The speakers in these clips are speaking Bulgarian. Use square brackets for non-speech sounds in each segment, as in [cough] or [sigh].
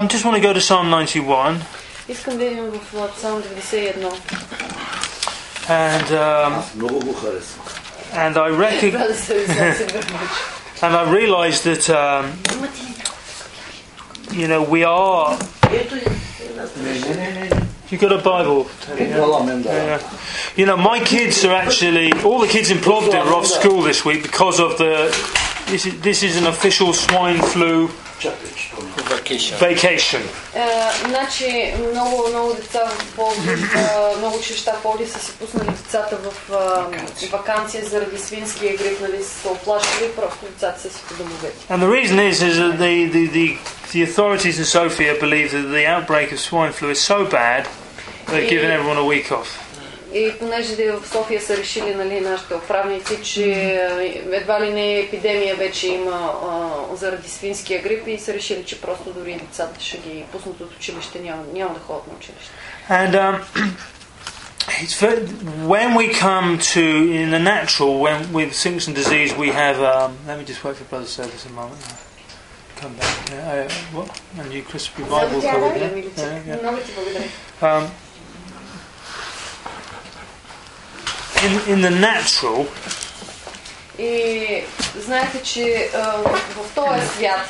I just want to go to Psalm 91 Искам да идем в Псалм 91. and um, Много го харесвам. and I recog- Brother says [laughs] that's very much. and I realised that um, you know we are. Ето и. Не, не, не, не. You got a Bible? Дала мен да. Yeah. You know, my kids are actually all the kids in Plovdiv are off school this week because of the. This is, this is an official swine flu Чакай, че помня. vacation. Е, значи много, много деца в Пловдив, е, много училища в Пловдив са си пуснали децата в е, вакансия заради свинския грип, нали са се оплашили и просто децата са си по домовете. And the reason is is that the, the, the, the authorities in Sofia believe that the outbreak of swine flu is so bad they've given everyone a week off. И понеже де в София са решили нали, нашите управници, че е, едва ли не епидемия вече има а, заради свинския грип и са решили, че просто дори децата ще ги пуснат от училище, няма, няма да ходят на училище. And um, it's very, when we come to in the natural, when with sickness and disease, we have. Um, let me just wait for brother service a moment. Come back. Yeah, uh, what? And you, Chris, your Bible covered. Благодаря, Yeah? миличък. Yeah, yeah. Много ти благодаря. Um, in in the natural, И знаете, че а, в този свят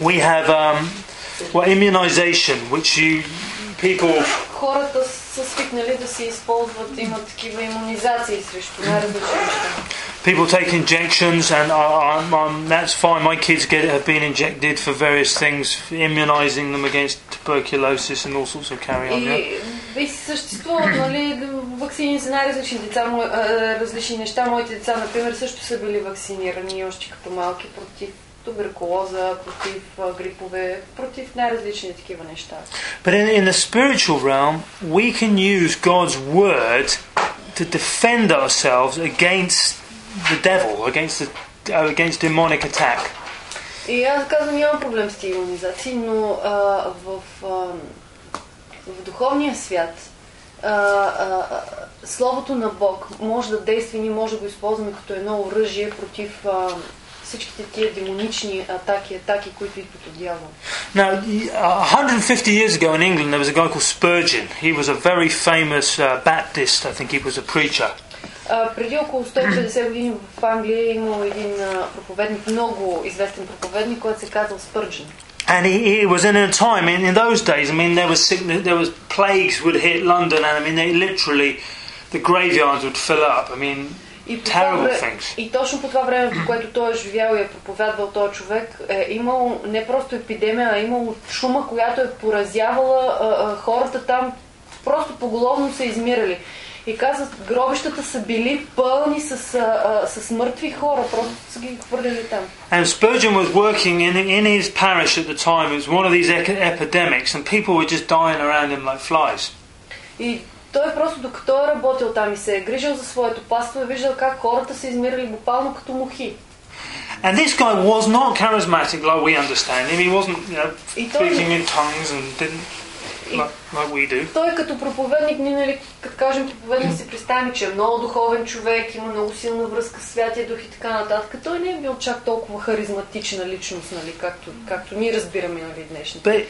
we have um, well immunization, which you people хората са свикнали да се използват, имат такива иммунизации срещу най-различни неща. people take injections, and I, I'm, I'm, that's fine. My kids get have been injected for various things, immunizing them against tuberculosis and all sorts of carry on. Yeah? И, и съществуват нали, вакцини за най-различни деца, мо- а, различни неща. Моите деца, например, също са били вакцинирани още като малки против туберкулоза, против а, грипове, против най-различни такива неща. But in, in the spiritual realm, we can use God's word to defend ourselves against the devil, against the uh, against demonic attack. И аз казвам, нямам проблем с тези иммунизации, но а, в, а, в духовния свят а, а, Словото на Бог може да действа и ние може да го използваме като едно оръжие против а, всичките тия демонични атаки, атаки, които идват от дявола. Now, y- 150 years ago in England, there was a guy called Spurgeon. He was a very famous uh, Baptist. I think he was a preacher. А, преди около 150 години в Англия е имал един а, проповедник, много известен проповедник, който се казал Спърджен. And he, he was in a time in, in those days. I mean, there was sickness, there was plagues would hit London, and I mean, they literally the graveyards would fill up. I mean, И, по това terrible вре- things. и точно по това време, по което той е живял и е проповядвал този човек, е имал не просто епидемия, а е имал чума, която е поразявала а, а, хората там, просто поголовно са измирали. И казват, гробищата са били пълни с, а, а, с мъртви хора, просто са ги хвърляли там. And Spurgeon was working in in his parish at the time. It was one of these ec- epidemics, and people were just dying around him like flies. И той просто докато е работил там и се е грижил за своето паство, е виждал как хората са измирали буквално като мухи. And this guy was not charismatic like we understand him. He wasn't, you know, He told speaking me- in tongues and didn't like, like we do. Той като проповедник, ние, нали, като кажем проповедник, си представим, че е много духовен човек, има много силна връзка с Святия Дух и така нататък. Той не е бил чак толкова харизматична личност, нали, както, както ние разбираме нали, днешните.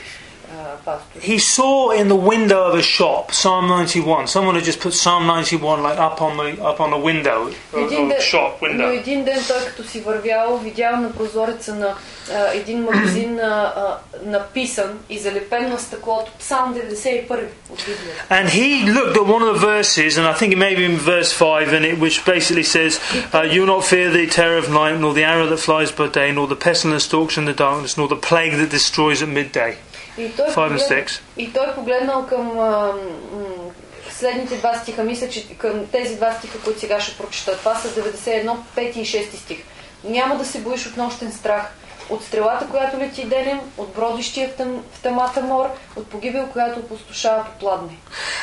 he saw in the window of a shop Psalm 91. Someone had just put Psalm 91 like up on the up on the window of, Един of ден, shop но window. един ден той като си вървял, видял на прозореца на а, един магазин а, а, написан и залепен на стъклото Псалм 91 от Библията. And he looked at one of the verses, and I think it may be in verse 5, and it, which basically says, uh, You will not fear the terror of night, nor the arrow that flies by day, nor the pestilence stalks in the darkness, nor the plague that destroys at midday. И той, Five and погледна, six. и той погледнал към а, следните два стиха, мисля, че към тези два стиха, които сега ще прочета. Това са 91, 5 и 6 стих. Няма да се боиш от нощен страх, от стрелата, която лети денем, от бродищия в, тъм, в тъмата мор, от погибел, която опустошава по пладне.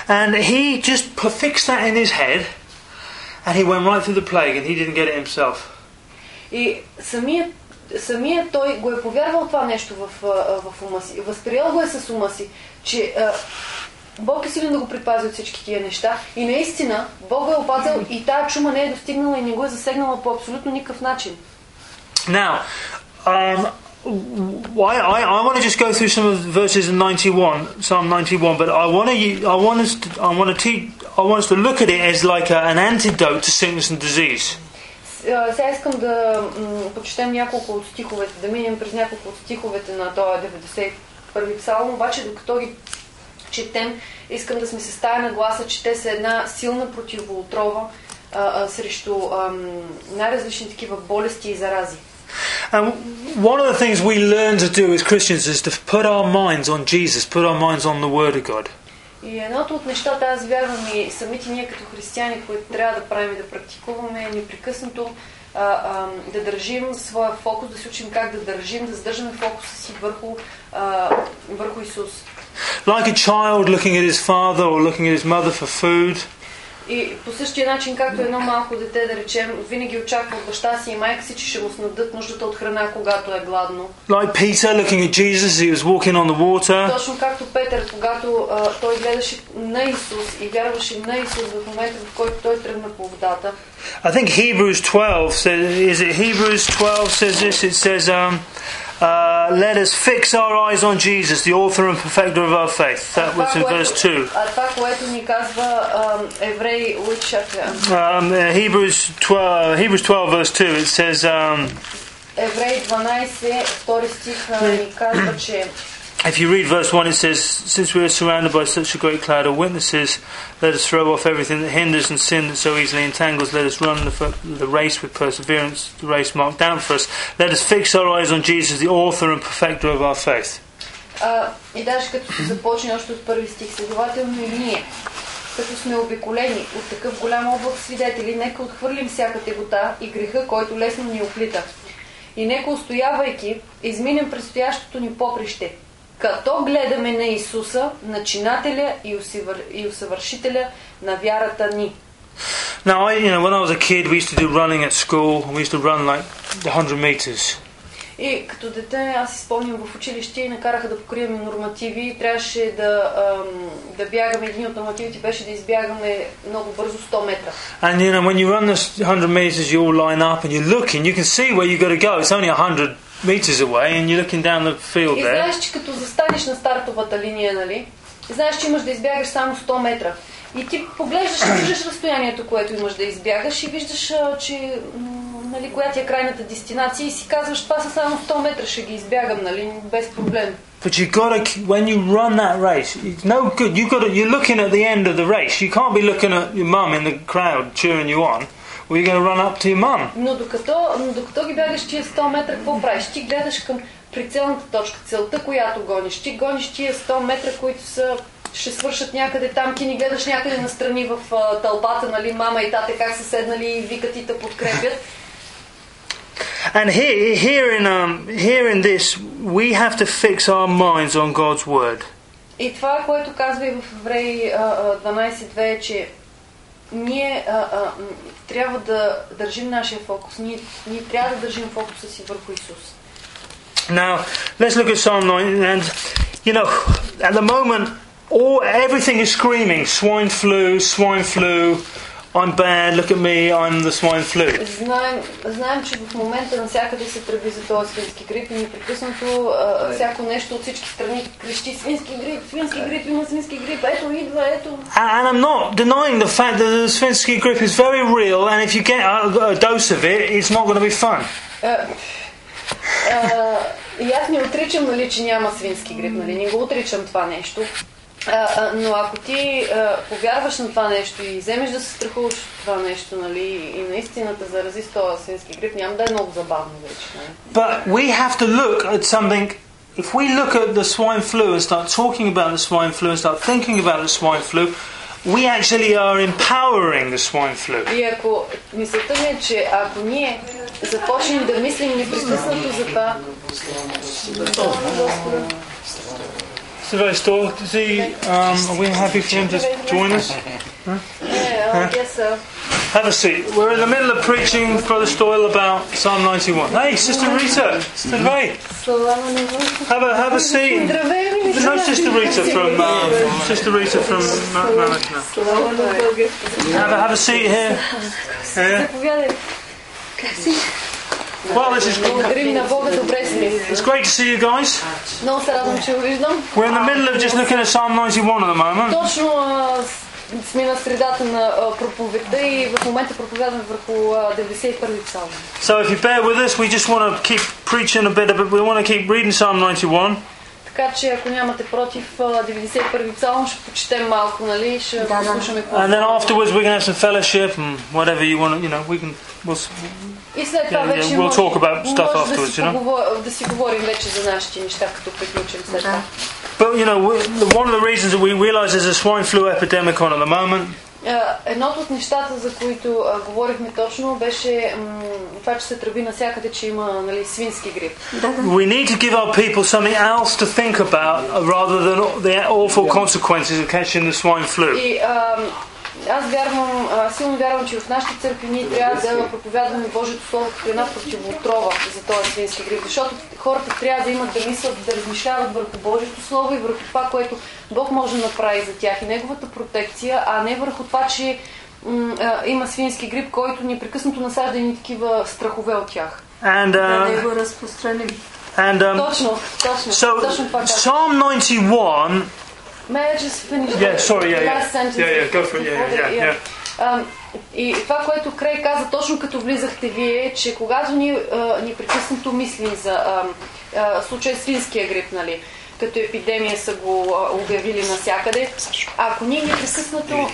And he just fixed that in his head, and he went right through the plague, and he didn't get it himself. И самият, самият той го е повярвал това нещо в, в ума си, възприел го е с ума си, че Бог е силен да го предпази от всички тия неща и наистина Бог е опазил и тая чума не е достигнала и не го е засегнала по абсолютно никакъв начин. Now, um, why I, I want to just go through some of the verses in 91, Psalm 91, but I want to I want us to, I want to I want us to look at it as like a, an antidote to sickness and disease. Сега искам да м, прочетем няколко от стиховете, да минем през няколко от стиховете на този 91 псалм, обаче докато ги четем, искам да сме се с тая нагласа, че те са една силна противоотрова срещу най-различни такива болести и зарази. And one of the things we learn to do as Christians is to put our minds on Jesus, put our minds on the Word of God. И едното от нещата, аз вярвам и самите ние като християни, които трябва да правим и да практикуваме, е непрекъснато а, а, да държим своя фокус, да се учим как да държим, да задържаме фокуса си върху, а, върху Исус. Like a child looking at his father or looking at his mother for food. И по същия начин, както едно малко дете, да речем, винаги очаква от баща си и майка си, че ще му снадат нуждата от храна, когато е гладно. Like Peter looking at Jesus as he was walking on the water. Точно както Петър, когато а, той гледаше на Исус и вярваше на Исус в момента, в който той тръгна по водата. I think Hebrews 12 says, is it Hebrews 12 says this? It says, um, Uh, let us fix our eyes on Jesus, the author and perfecter of our faith. That was in verse 2. Um, uh, Hebrews, 12, Hebrews 12, verse 2, it says. Um, Евреи 12, втори стих а, ни казва, че if you read verse 1, it says, Since we are surrounded by such a great cloud of witnesses, let us throw off everything that hinders and sin that so easily entangles. Let us run the, f- the race with perseverance, the race marked out for us. Let us fix our eyes on Jesus, the author and perfecter of our faith. а, и даже като се започне още от първи стих, следователно и ние, като сме обиколени от такъв голям облак свидетели, нека отхвърлим всяка тегота и греха, който лесно ни оплита. И нека устоявайки, изминем предстоящото ни поприще, като гледаме на Исуса, начинателя и усъвър- и усъвършителя на вярата ни. Now, I, you know, when I was a kid, we used to do running at school. We used to run like 100 meters. И като дете аз си спомням в училище и накараха да покриваме нормативи трябваше да, ам, да бягаме. Един от нормативите беше да избягаме много бързо 100 метра. And you know, when you run this 100 meters, you all line up and you look and you can see where you got to go. It's only 100 meters away, and you're looking down the field И there. знаеш, че като застанеш на стартовата линия, нали? И знаеш, че имаш да избягаш само 100 метра. И ти поглеждаш и виждаш разстоянието, което имаш да избягаш и виждаш, а, че м, нали, коя ти е крайната дестинация и си казваш, това са само 100 метра, ще ги избягам, нали, без проблем. But you got to when you run that race. It's no good. You got to, you're looking at the end of the race. You can't be looking at your mum in the crowd cheering you on. Going to run up to your mum. Но докато, но докато ги бягаш тия 100 метра, какво правиш? Ти гледаш към прицелната точка, целта, която гониш. Ти гониш тия 100 метра, които са ще свършат някъде там, ти ни гледаш някъде настрани в а, тълпата, нали, мама и тате как са седнали и викат и те подкрепят. And here, here in um, here in this, we have to fix our minds on God's word. И това, което казва и в Евреи а, а, 12.2 е, че ние а, а, м, трябва да държим нашия фокус. Ние, ние трябва да държим фокуса си върху Исус. Now, let's look at Psalm 9. And, you know, at the moment, all, everything is screaming swine flu, swine flu. I'm bad, look at me, I'm the swine flu. Знаем, знаем, че в момента навсякъде се тръби за този свински грип и непрекъснато а, всяко нещо от всички страни крещи свински грип, свински грип, има свински грип, ето идва, ето. And and I'm not denying the fact that the Swinsky grip is very real, and if you get a, a dose of it, it's not going to be fun. А, а, и аз не отричам, нали, че няма свински грип, нали, не го отричам това нещо. А, а, но ако ти а, повярваш на това нещо и вземеш да се страхуваш от това нещо, нали, и наистина те зарази с този свински грип, няма да е много забавно вече. Нали? But we have to look at something. If we look at the swine flu and start talking about the swine flu and start thinking about the swine flu, we actually are empowering the swine flu. И ако мисълта ми е, че ако ние започнем да мислим непрекъснато за това, It's a very Sylvester, is he, um, are we happy for him to join us? Huh? Yeah, I huh? guess so. Have a seat. We're in the middle of preaching Brother Stoyle about Psalm 91. Hey, Sister Rita, Sister mm-hmm. Ray. Have a, have a seat. No, Sister Rita from uh, Sister Rita from Ma- Management. Have a, have a seat here. [laughs] Here. Заповядай. Well, this is Благодарим на Бога, добре сме. it's great to see you guys. Много се радвам, че го виждам. We're in the middle of just looking at Psalm 91 at the moment. Точно а, с- сме на средата на а, проповедта и в момента проповядваме върху а, 91-и псалм. So if you bear with us, we just want to keep preaching a bit, but we want to keep reading Psalm 91. Така че ако нямате против а, 91-и псалм, ще почетем малко, нали? Ще Да, да. послушаме какво. And then afterwards, we can have some fellowship and whatever you want. to, You know, we can. We'll, s- И след това Yeah, вече yeah, we'll може, talk about stuff може да, afterwards, си you know? поговор- да си говорим вече за нашите неща, като приключим след това. but you know, we, the- one of the reasons that we realise there's a swine flu epidemic on at the moment А, Едното от нещата, за които а, говорихме точно, беше м, това, че се тръби навсякъде, че има нали, свински грип. Да, да. We need to give our people something else to think about uh, rather than the awful consequences of catching the swine flu. И а, аз вярвам, а, силно вярвам, че в нашите църкви ние трябва да проповядваме Божието Слово като една противоотрова за този свински грип, защото хората трябва да имат да мислят, да размишляват върху Божието Слово и върху това, което Бог може да направи за тях и неговата протекция, а не върху това, че м, а, има свински грип, който непрекъснато насажда и такива страхове от тях. And Да uh, не го разпространим. and um, Точно, точно. so точно. Psalm 91 May I just finish Yeah, the sorry, yeah, last yeah. sentence Yeah, yeah, go for it, before yeah, the- yeah, Ам, И това, което Крей каза точно като влизахте вие, е, че когато ни, а, ни прекъснато мислим за а, случая с свинския грип, нали, като епидемия са го а, обявили навсякъде, ако ние непрекъснато,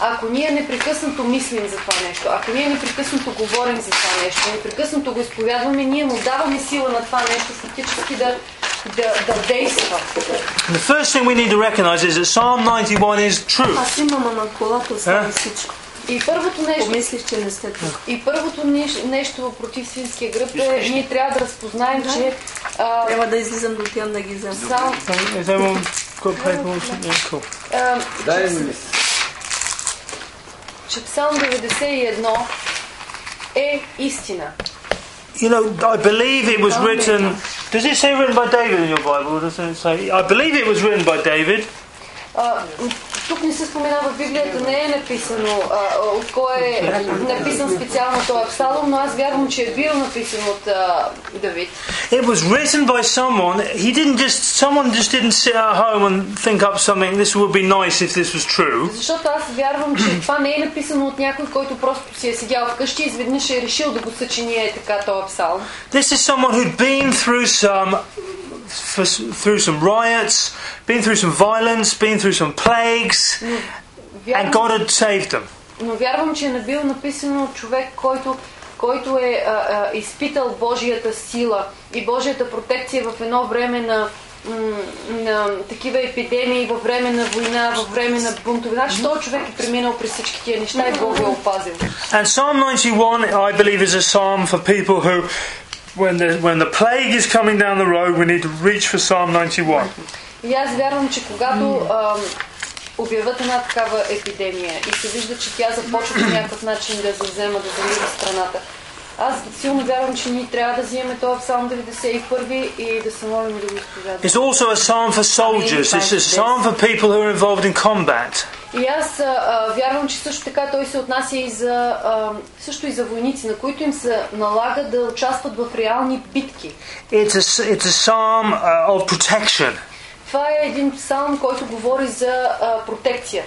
ако ние непрекъснато мислим за това нещо, ако ние непрекъснато говорим за това нещо, непрекъснато го изповядваме, ние му даваме сила на това нещо фактически да, да, да действа. The first thing we need to recognize is that Psalm 91 is true. Аз имам, ама колата остави всичко. И първото нещо, Помислих, че не сте тук. и първото нещо против свинския гръб е, ние трябва да разпознаем, че а, Трябва да излизам да отивам да ги взема. сам, Has everyone got paper or something? Yeah, cool. а, Дай ми че Псалм 91 е истина. You know, I believe it was written. Does it say written by David in your Bible? Or does it say? I believe it was written by David. А, тук не се споменава в Библията, не е написано а, от кой е написан специално този псалом, но аз вярвам, че е бил написан от а, Давид. It was written by someone. He didn't just. Someone just didn't sit at home and think up something. This would be nice if this was true. Защото аз вярвам, че това не е написано от някой, който просто си е седял вкъщи и изведнъж е решил да го съчини е така този псалм. This is someone who'd been through some. Through some riots, been through some violence, been through some plagues, and Вярвам, God had saved them. но вярвам, че е бил написано от човек, който, който е а, а, изпитал Божията сила и Божията протекция в едно време на, м, на такива епидемии, във време на война, във време на бунтове. Значи този човек е преминал през всички тия неща и Бог го е опазил. And Psalm 91, I believe, is a psalm for people who, when the, when the plague is coming down the road, we need to reach for Psalm 91. И аз вярвам, че когато ам, обявят една такава епидемия и се вижда, че тя започва по някакъв начин да завзема, да залива страната, аз силно вярвам, че ние трябва да вземем този псалм 91 и да се молим да го изповядаме. It's also a psalm for soldiers. It's a psalm for people who are involved in combat. И аз а, а, вярвам, че също така той се отнася и за, а, също и за войници, на които им се налага да участват в реални битки. It's a, it's a psalm of protection. Това е един псалм, който говори за а, протекция.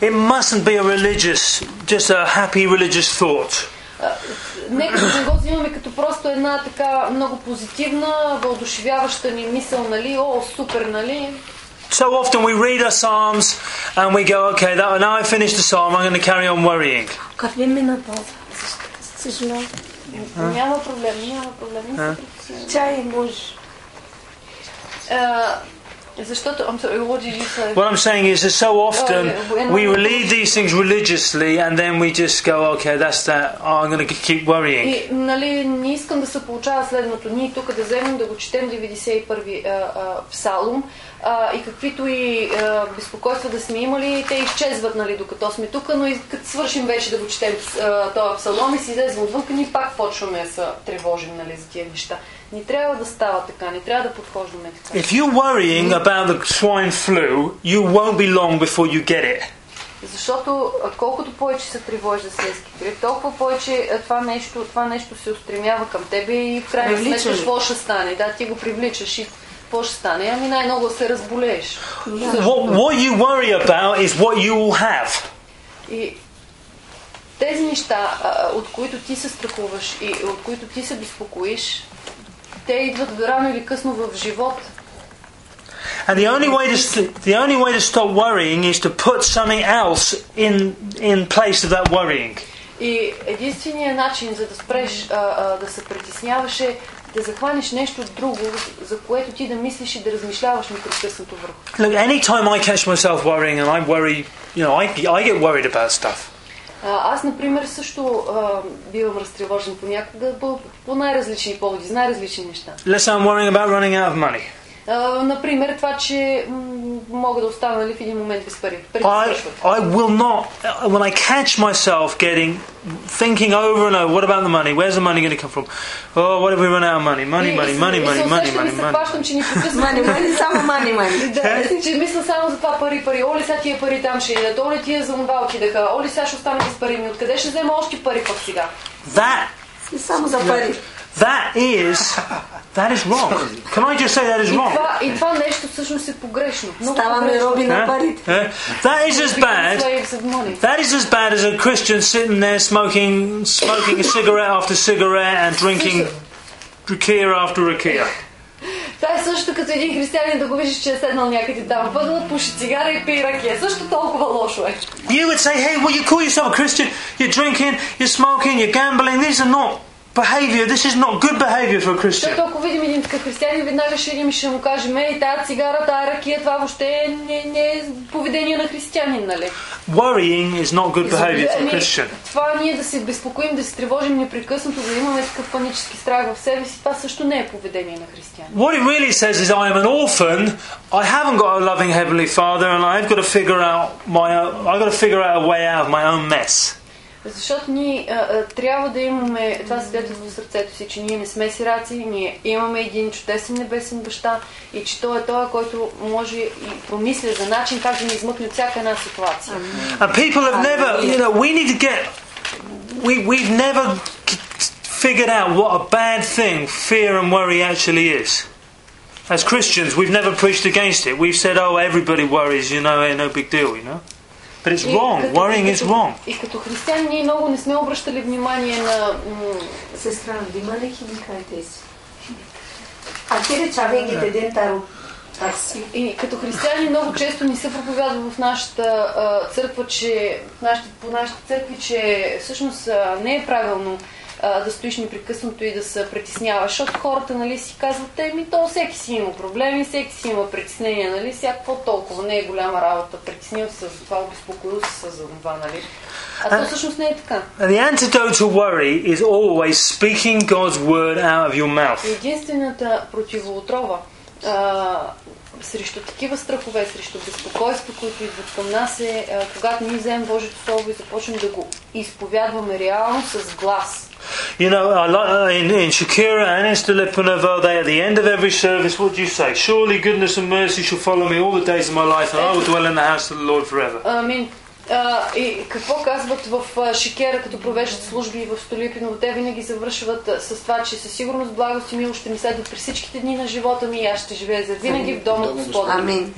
It mustn't be a religious, just a happy religious thought. Нека да не го взимаме като просто една така много позитивна, въодушевяваща ни мисъл, нали? О, супер, нали? So often we read our psalms and we go, okay, that, now I finished the psalm, I'm going to carry on worrying. Какви мина пауза? Съжалявам. Няма проблем, няма проблем. Чай може. А, Защото, I'm sorry, what did you say? What I'm saying is that so often Oh, yeah, when we I- read these things religiously and then we just go, okay, that's that, oh, I'm going to keep worrying. И, нали, не искам да се получава следното. Ние тук да вземем да го четем 91-ви а, а, псалом А, и каквито и а, безпокойства да сме имали, те изчезват, нали, докато сме тук, но и като свършим вече да го четем този псалом и си излезем отвън, ние пак почваме да се тревожим нали, за тия неща. Не трябва да става така, не трябва да подхождаме така. If you're worrying about the swine flu, you won't be long before you get it. Защото колкото повече се тревожиш за свински грип, толкова повече това нещо, това нещо се устремява към тебе и в крайна сметка какво ще стане? Да, ти го привличаш и какво ще стане? Ами най-много да се разболееш. What, what you worry about is what you will have. И тези неща, а, от които ти се страхуваш и от които ти се безпокоиш, те идват рано или късно в живот. And the only way to st- the only way to stop worrying is to put something else in in place of that worrying. И единственият начин за да спреш а, а, да се притесняваш е да захванеш нещо друго, за което ти да мислиш и да размишляваш непрекъснато върху. Look, anytime I catch myself worrying, and I worry, you know, I, I get worried about stuff. А, аз, например, също а, бивам разтревожен понякога по, по най-различни поводи, за най-различни неща. Let's say I'm worrying about running out of money. Например, това, че мога да остана нали, в един момент без пари. I. I will not, when I catch myself getting, thinking over and over, what about the money? Where's the money going to come from? Oh, what if we run out of money? Money, И- money, и money, и money, money, money, money. хващам, че ни прекъсват. Мани, мани, само мани, мани. Да, че мисля само за това пари, пари. Оли сега тия пари там ще идат, оли тия за това отидаха, оли сега ще остана без пари ми. Откъде ще взема още пари пък сега? That, И само за пари. that is, that is wrong. Can I just say that is [laughs] И wrong? това, и това нещо всъщност е погрешно. Много Ставаме погрешно. роби на Huh? парите. Huh? That is as bad. Slaves of money. That is as bad as a Christian sitting there smoking, smoking a cigarette after cigarette and drinking rakia after rakia. Това е също като един християнин да го виждаш, че е седнал някъде там, въгъл, пуши цигара и пие ракия. Също толкова лошо е. You would say, hey, well, you call yourself a Christian, you're drinking, you're smoking, you're gambling. These are not behaviour. This is not good behaviour for a Christian. Защото ако видим един такъв християнин, веднага ще идем и ще му кажем, ей, тази цигара, тази ракия, това въобще не, не е поведение на християнин, нали? Worrying is not good behaviour for a Ами, Christian. Това ние да се безпокоим, да се тревожим непрекъснато, да имаме такъв панически страх в себе си, това също не е поведение на християни. What it really says is, I am an orphan. I haven't got a loving heavenly Father, and I've got to figure out my. Own, I've got to figure out a way out of my own mess. Защото ние а, а, трябва да имаме това свидетелство в сърцето си, че ние не сме сираци, ние имаме един чудесен небесен баща и че той е той, който може и промисля за начин как да ни измъкне от всяка една ситуация. And people have never, you know, we need to get. We we've never g- figured out what a bad thing fear and worry actually is. As Christians, we've never preached against it. We've said, "Oh, everybody worries, you know, eh, no big deal," you know. But it's И wrong. като- Worrying is wrong. И като християни ние много не сме обръщали внимание на Сестра, химикалите си? А ти речавайки ден таро такси. И като християни много често ни се проповядва в нашата а, църква, че в нашите, по нашите църкви, че всъщност а, не е правилно а, да стоиш непрекъснато и да се притесняваш, защото хората нали, си казват, еми то всеки си има проблеми, всеки си има притеснения, нали, всяко толкова не е голяма работа, притеснил се за това, обезпокоил се за това, нали. А то всъщност не е така. And the antidote to worry is always speaking God's word out of your mouth. Единствената противоотрова а, срещу такива страхове, срещу безпокойство, които идват към нас е, а, когато ние вземем Божието Слово и започнем да го изповядваме реално с глас. You know, I like, uh, in, in Shakira and in Stilipanova, they at the end of every service, what do you say? Surely goodness and mercy shall follow me all the days of my life, and I will dwell in the house of the Lord forever. Амин. А, и какво казват в Шикера, като провеждат служби в Столипиново? Те винаги завършват с това, че със сигурност благост и милост ще ми следват през всичките дни на живота ми и аз ще живея за винаги в дома Господа. Амин.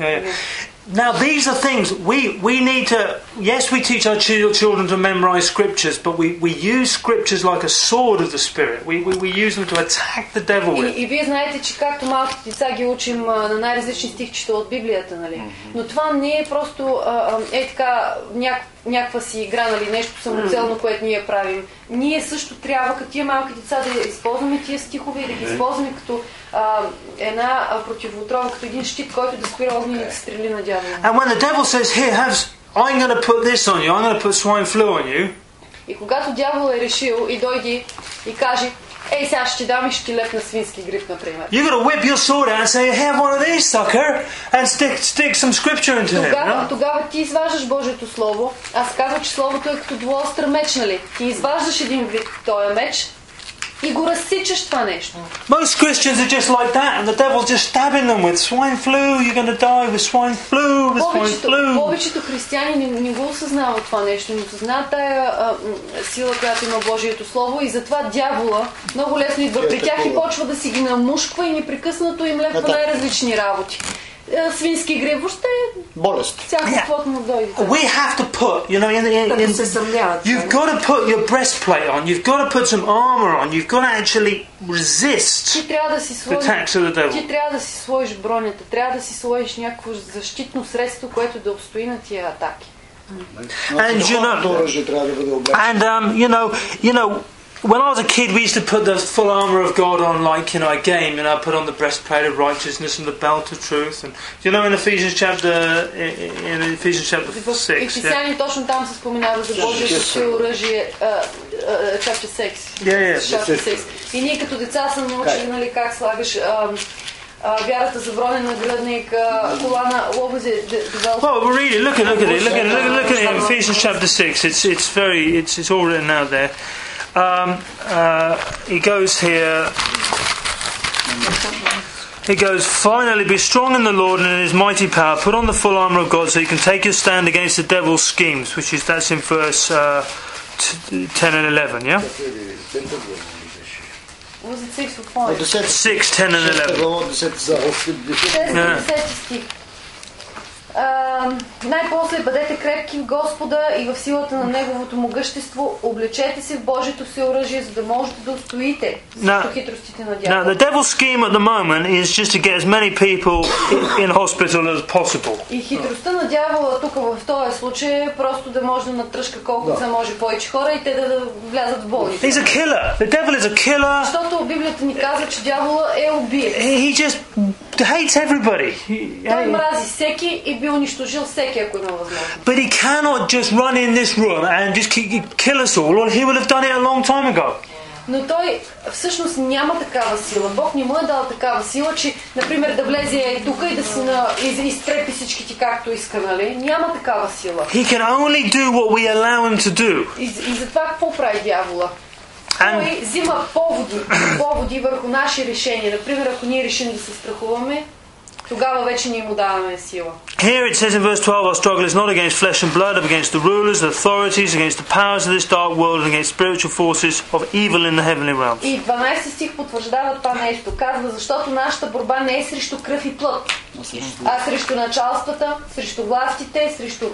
Yeah, yeah. Now, these are things we, we need to. Yes, we teach our chil- children to memorize scriptures, but we, we use scriptures like a sword of the Spirit. We, we, we use them to attack the devil И, with. и вие знаете, че както малките деца ги учим а, на най-различни стихчета от Библията, нали? Но това не е просто а, а, е така няк, някаква си игра, нали? Нещо самоцелно, което ние правим. Ние също трябва, като тия малки деца, да използваме тия стихове и да ги използваме като а, една противоотрова, като един щит, който да спира огнените стрели на дявола. And when the devil says, Here, have, s- I'm going to put this on you, I'm going to put swine flu on you, И когато дявол е решил и дойде и каже, ей сега ще ти дам и ще ти лепна свински грип, например. you've got to whip your sword out and say, Have one of these, sucker, and stick, stick some scripture into him. Тогава, no? тогава ти изваждаш Божието Слово. Аз казвам, че Словото е като двуостър меч, нали? Ти изваждаш един вид този меч и го разсичаш това нещо. Most Christians are just like that, and the devil's just stabbing them with swine flu. You're going to die with swine flu, with swine Повечето, flu. повечето християни не, не го осъзнават това нещо, не осъзнават тая а, сила, която има Божието Слово и затова дявола много лесно идва при тях и почва да си ги намушква и непрекъснато им лепва най-различни работи. Е, Свински гриб, въобще Болест. всяко Yeah. каквото му дойде. We have to put, you know, in, in, Като in, се съмняват. you've got to put your breastplate on. You've got to put some armor on. You've got to actually resist Ти трябва да си the сложиш attacks of the devil. Ти трябва да си сложиш бронята, трябва да си сложиш някакво защитно средство, което да обстои на тия атаки. And you know- Духовното оръжие трябва да бъде облечено. And um, you know, you know, when I was a kid, we used to put the full armor of God on, like you know, a game. You know, I put on the breastplate of righteousness and the belt of truth. And you know, in Ephesians chapter, in Ephesians chapter В six, yeah, Ефесяни точно там се споменава за Божието Yes, си sir. оръжие, а, а, chapter 6. yeah, yeah. Chapter 6. И ние като деца са научили, нали, как слагаш а, а, вярата за бронен нагръдник, а, колана, what was it, the, the belt? Well, we'll read it. Look at look at it. Look at it. Look at, look at it. in Ephesians chapter six. It's it's very it's it's all written out there. um, uh, he goes here. He goes, finally, be strong in the Lord and in his mighty power. Put on the full armour of God so you can take your stand against the devil's schemes, which is that's in verse uh, t- 10 and 11, yeah? Was it 6 or 5? 6, 10 and 11. Yeah. Най-после бъдете крепки в Господа и в силата на Неговото могъщество. Облечете се в Божието си оръжие, за да можете да устоите срещу хитростите на Now, дявола. the devil's scheme at the moment is just to get as many people in, in hospital as possible. И хитростта на дявола тук в този случай е просто да може да натръжка колкото се може повече хора и те да, да влязат в болница. He's a killer. The devil is a killer. Защото Библията ни казва, че дявола е убиец. He just hates everybody. Той мрази всеки и би унищожил всеки, ако има възможност. But he cannot just run in this room and just ki- kill us all. Well, he would have done it a long time ago. Но той всъщност няма такава сила. Бог не му е дал такава сила, че, например, да влезе и тук и да си на, из, изтрепи всички ти както иска, нали? Няма такава сила. He can only do what we allow him to do. И, и затова какво прави дявола? Той взима поводи, поводи върху наши решения. Например, ако ние решим да се страхуваме, тогава вече ние му даваме сила. here it says in verse 12 our struggle is not against flesh and blood, but against the rulers, the authorities, against the powers of this dark world, and against spiritual forces of evil in the heavenly realms. И 12 стих потвърждава това нещо. Казва, защото нашата борба не е срещу кръв и плът, а срещу началствата, срещу властите, срещу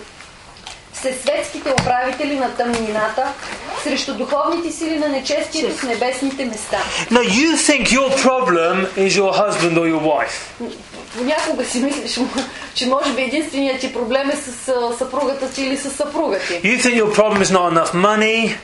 всесветските управители на тъмнината, срещу духовните сили на нечестието в небесните места. Now, you think your problem is your husband or your wife. Понякога си мислиш, че може би единственият ти проблем е с съпругата ти или с съпруга ти. You think your problem is not enough money.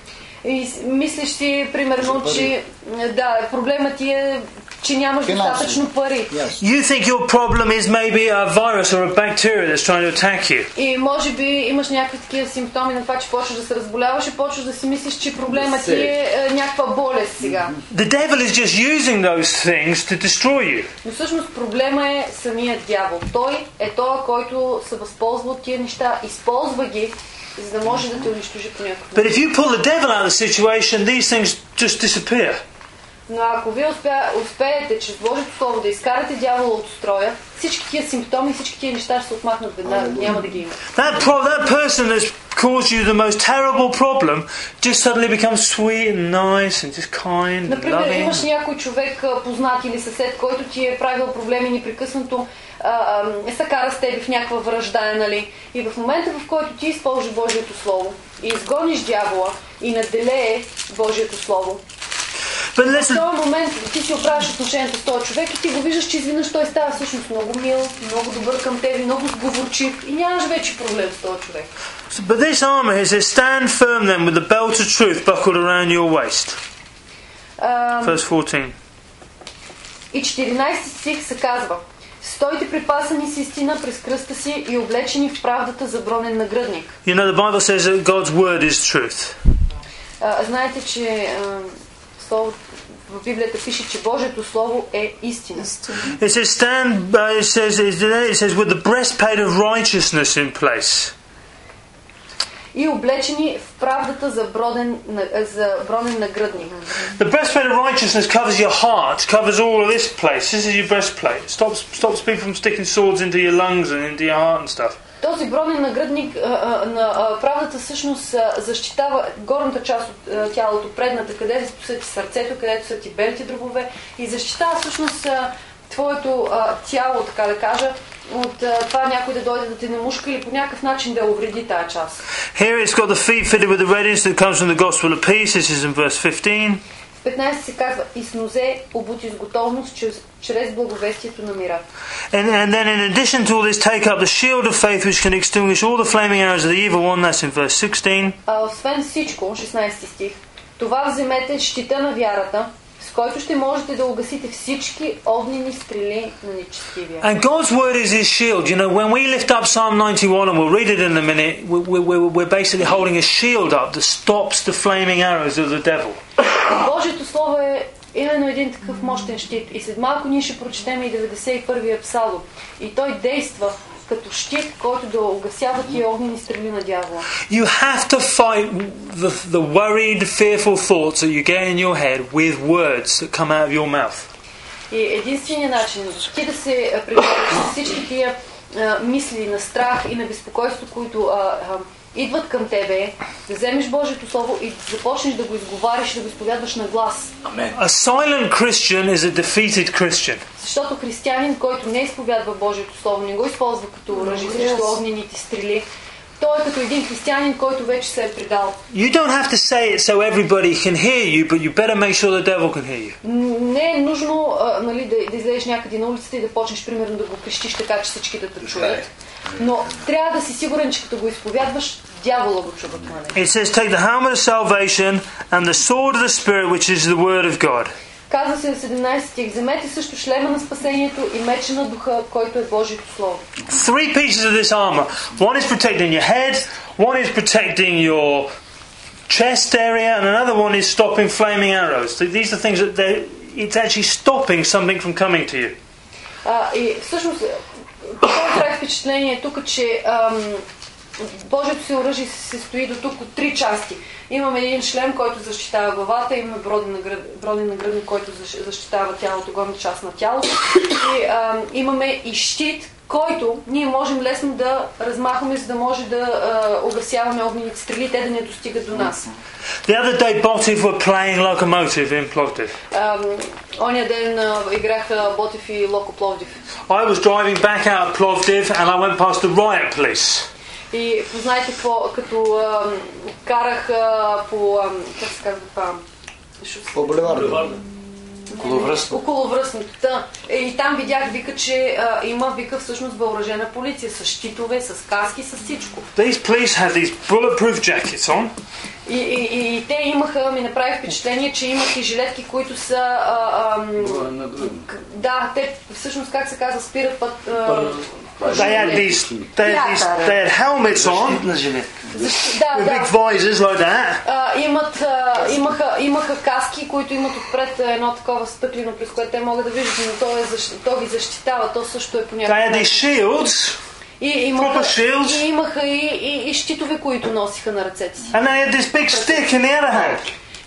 И с- мислиш си, примерно, че да, проблемът ти е, че нямаш достатъчно пари. You think your problem is maybe a virus or a bacteria that's trying to attack you. И може би имаш някакви такива симптоми на това, че почваш да се разболяваш и почваш да си мислиш, че проблема ти е, е някаква болест сега. The devil is just using those things to destroy you. Но всъщност проблема е самият дявол. Той е този, който се възползва от тия неща, използва ги, за да може да те унищожи по някакъв But if you pull the devil out of the situation, these things just disappear. Но ако вие успя, успеете чрез Божието Слово да изкарате дявола от строя, всички тия симптоми, всички тия неща ще се отмахнат веднага, няма да ги има. That pro- that person that's caused you the most terrible problem just suddenly becomes sweet and nice and just kind and Например, loving. имаш някой човек, познат или съсед, който ти е правил проблеми непрекъснато, а, се кара с теб в някаква връжда, нали? И в момента, в който ти използваш Божието Слово и изгониш дявола и наделее Божието Слово, But в listen, този момент ти си оправяш отношението с този човек и ти го виждаш, че изведнъж той става всъщност много мил, много добър към теб, много сговорчив и нямаш вече проблем с този човек. but this armor here says, stand firm then with the belt of truth buckled around your waist. А, Verse 14. И 14 стих се казва Стойте припасани с истина през кръста си и облечени в правдата за бронен нагръдник. You know, the Bible says that God's word is truth. А, знаете, че а, слово, в Библията пише, че Божието Слово е истина. It says, stand, uh, it says, it says, with the breastplate of righteousness in place. и облечени в правдата за, броден, на- за бронен нагръдник. The breastplate of righteousness covers your heart, covers all of this place. This is your breastplate. It stops stops people from sticking swords into your lungs and into your heart and stuff. Този бронен нагръдник на правдата всъщност защитава горната част от тялото, предната, където са ти сърцето, където са ти белите дробове и защитава всъщност твоето тяло, така да кажа, от това някой да дойде да те намушка или по някакъв начин да увреди тая част. Here it's got the feet fitted with the readiness that comes from the gospel of peace. This is in verse 15. В 15 се казва и с нозе обути с готовност чрез, чрез благовестието на мира. And, and then, in addition to all this, take up the shield of faith, which can extinguish all the flaming arrows of the evil one. That's in verse 16. А освен всичко, 16 стих, това вземете щита на вярата, с който ще можете да угасите всички огнени стрели на нечестивия. And God's word is His shield. You know, when we lift up Psalm 91, and we'll read it in a minute, we- we- we're basically holding a shield up that stops the flaming arrows of the devil. Божието Слово е именно един такъв мощен щит. И след малко ние ще прочетем и 91-я псалом. И той действа като щит, който да угасява тия огнени стрели на дявола. You have to fight the, the worried, fearful thoughts that you get in your head with words that come out of your mouth. И единственият начин ти да се пребориш с всички тия а, мисли на страх и на безпокойство, които а, а, идват към тебе, е да вземеш Божието Слово и да започнеш да го изговаряш и да го изповядваш на глас. A silent Christian is a defeated Christian. Защото християнин, който не изповядва Божието Слово, не го използва като оръжие срещу огнените стрели, той е като един християнин, който вече се е предал. You don't have to say it so everybody can hear you, but you better make sure the devil can hear you. Не е нужно а, нали, да, да излезеш някъде на улицата и да почнеш примерно да го крещиш така, че всички да те чуят. Но трябва да си сигурен, че като го изповядваш, дявола го чува това нещо. It says, Take the helmet of salvation and the sword of the Spirit, which is the word of God. Казва се в 17 стих, вземете също шлема на спасението и меча на духа, който е Божието Слово. Three pieces of this armor. One is protecting your head, one is protecting your chest area, and another one is stopping flaming arrows. So These are things that they- it's actually stopping something from coming to you. А, и всъщност, какво ми прави впечатление тук, че ам, Божието си оръжие се стои до тук от три части. Имаме един шлем, който защитава главата, имаме броден нагръд- броден нагръдник, който защ- защитава тялото, горната част на тялото. И ам, имаме и щит, който ние можем лесно да размахваме, за да може да а, угасяваме огнените стрели, те да не достигат до нас. The other day, Botiv were playing Locomotive in Plovdiv. Ам, оня ден а, играха Ботев и Локо Пловдив. I was driving back out of Plovdiv and I went past the riot police. И познайте, по, като ам, карах а, по, ам, как се казва това, По булеварда. около връзната. Е, и там видях, вика, че а, има, вика, всъщност въоръжена полиция с щитове, с каски, с всичко. These police had these bulletproof jackets on. И, и, и, и те имаха, ми направи впечатление, че имат и жилетки, които са... А, к- да, те всъщност, как се казва, спират път... А, They had these, they had these, they had helmets on да, with да. big visors like that. А, имат, а, имаха, имаха каски, които имат отпред едно такова стъклено, през което те могат да виждат, но то, е, защ- то ги защитава, то също е по They някакъв had these начин. shields И имаха, и, имаха и, и, и щитове, които носиха на ръцете си. and they had this big stick in the other hand.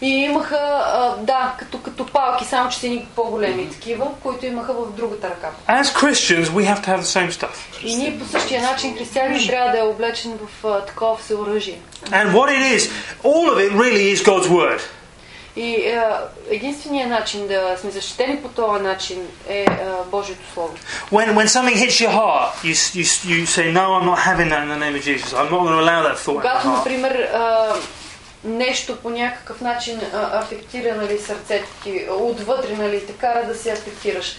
И имаха, а, да, като, като палки, само че са ни по-големи такива, които имаха в другата ръка. As Christians, we have to have the same stuff. И ние по същия начин християнин трябва да е облечен в а, такова всеоръжие. And what it is, all of it really is God's word. И а, единственият начин да сме защитени по този начин е а, Божието Слово. When, when something hits your heart, you, you, you say, No, I'm not having that in the name of Jesus. I'm not going to allow that thought Когато, например, а, нещо по някакъв начин афектира нали, сърцето ти, отвътре, нали, те кара да се афектираш.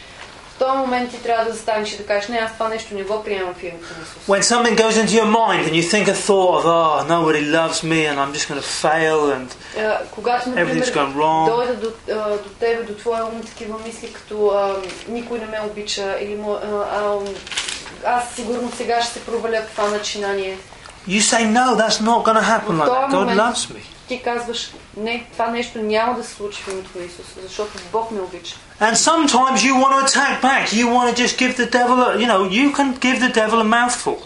В този момент ти трябва да застанеш и да кажеш, не, аз това нещо не го приемам в името на Исус. When something goes into your mind and you think a thought of, oh, nobody loves me and I'm just going to fail and А, когато, например, Everything's gone wrong. дойдат до, а, до тебе, до твоя ум такива мисли, като а, никой не ме обича или а, а, аз сигурно сега ще се проваля това начинание. you say, no, that's not going to happen like that. God loves me. ти казваш, не, това нещо няма да се случи в името на Исус, защото Бог ме обича. And sometimes you want to attack back. You want to just give the devil, a, you know, you can give the devil a mouthful.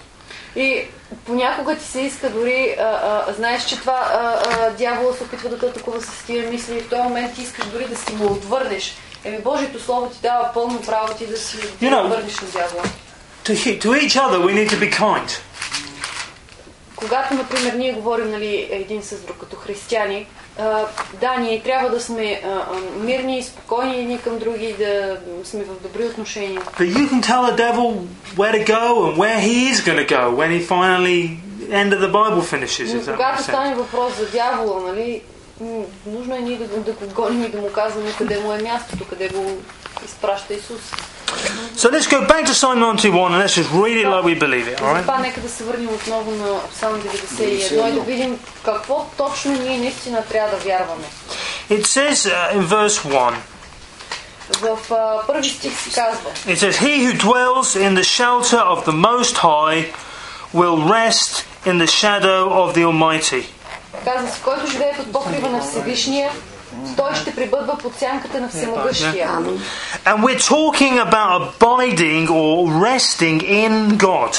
И понякога ти се иска дори, а, а, знаеш, че това а, а, дявола се опитва да те атакува с тия мисли и в този момент ти искаш дори да си му отвърнеш. Еми Божието Слово ти дава пълно право ти да си You know- отвърнеш на дявола. To, he- to each other, we need to be kind. Когато, например, ние говорим нали, един с друг като християни, а, да, ние трябва да сме а, а, мирни и спокойни едни към други, да сме в добри отношения. But you can tell the devil where to go and where he is going to go when he finally end of the Bible finishes. Но If that когато стане въпрос за дявола, нали, нужно е ние да, да го гоним и да му казваме къде му е мястото, къде го изпраща Исус. So let's go back to Psalm 91 and let's just read it like we believe it, И alright? затова нека да се върнем отново на Псалм 91 и да видим какво точно ние наистина трябва да вярваме. It says uh, in verse 1, В а, първи стих се казва it says, He who dwells in the shelter of the Most High will rest in the shadow of the Almighty. Казва се, който живее под покрива на Всевишния, той ще прибъдва под сянката на Всемогъщия. And we're talking about abiding or resting in God.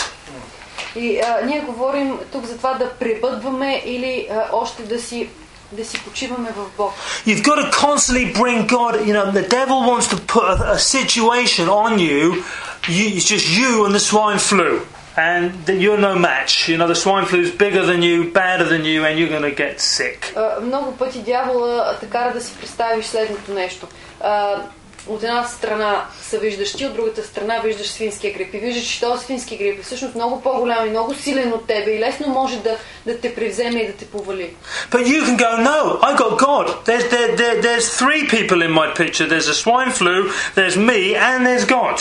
И а, ние говорим тук за това да пребъдваме или а, още да си, да си почиваме в Бог. You've got to constantly bring God. You know, the devil wants to put a, a situation on you. you. It's just you and the swine flu, and that you're no match. You know, the swine flu is bigger than you, badder than you, and you're going to get sick. А, много пъти дявола а, те кара да си представиш следното нещо. А, от една страна се виждаш ти, от другата страна виждаш свинския грип. И виждаш, че този свински грип е всъщност много по-голям и много силен от тебе и лесно може да, да те превземе и да те повали. But you can go, no, I got God. There's, there, there, there's three people in my picture. There's a swine flu, there's me, and there's God.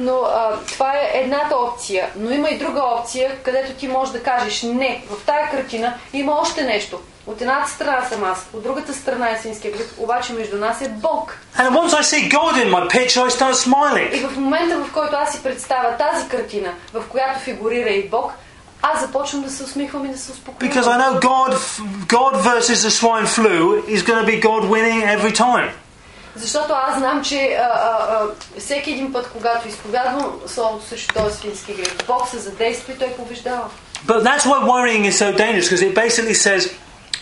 Но а, това е едната опция. Но има и друга опция, където ти можеш да кажеш не, в тая картина има още нещо. От едната страна съм аз, от другата страна е свинския грип, обаче между нас е Бог. And once I see God in my picture, I start И smiling. в момента, в който аз си представя тази картина, в която фигурира и Бог, аз започвам да се усмихвам и да се успокоявам. Because I know God, God versus the swine flu is going to be God winning every time. Защото аз знам, че а, а, а, всеки един път, когато изповядвам словото срещу този свински гриб, Бог се задейства и той побеждава. But that's why worrying is so dangerous because it basically says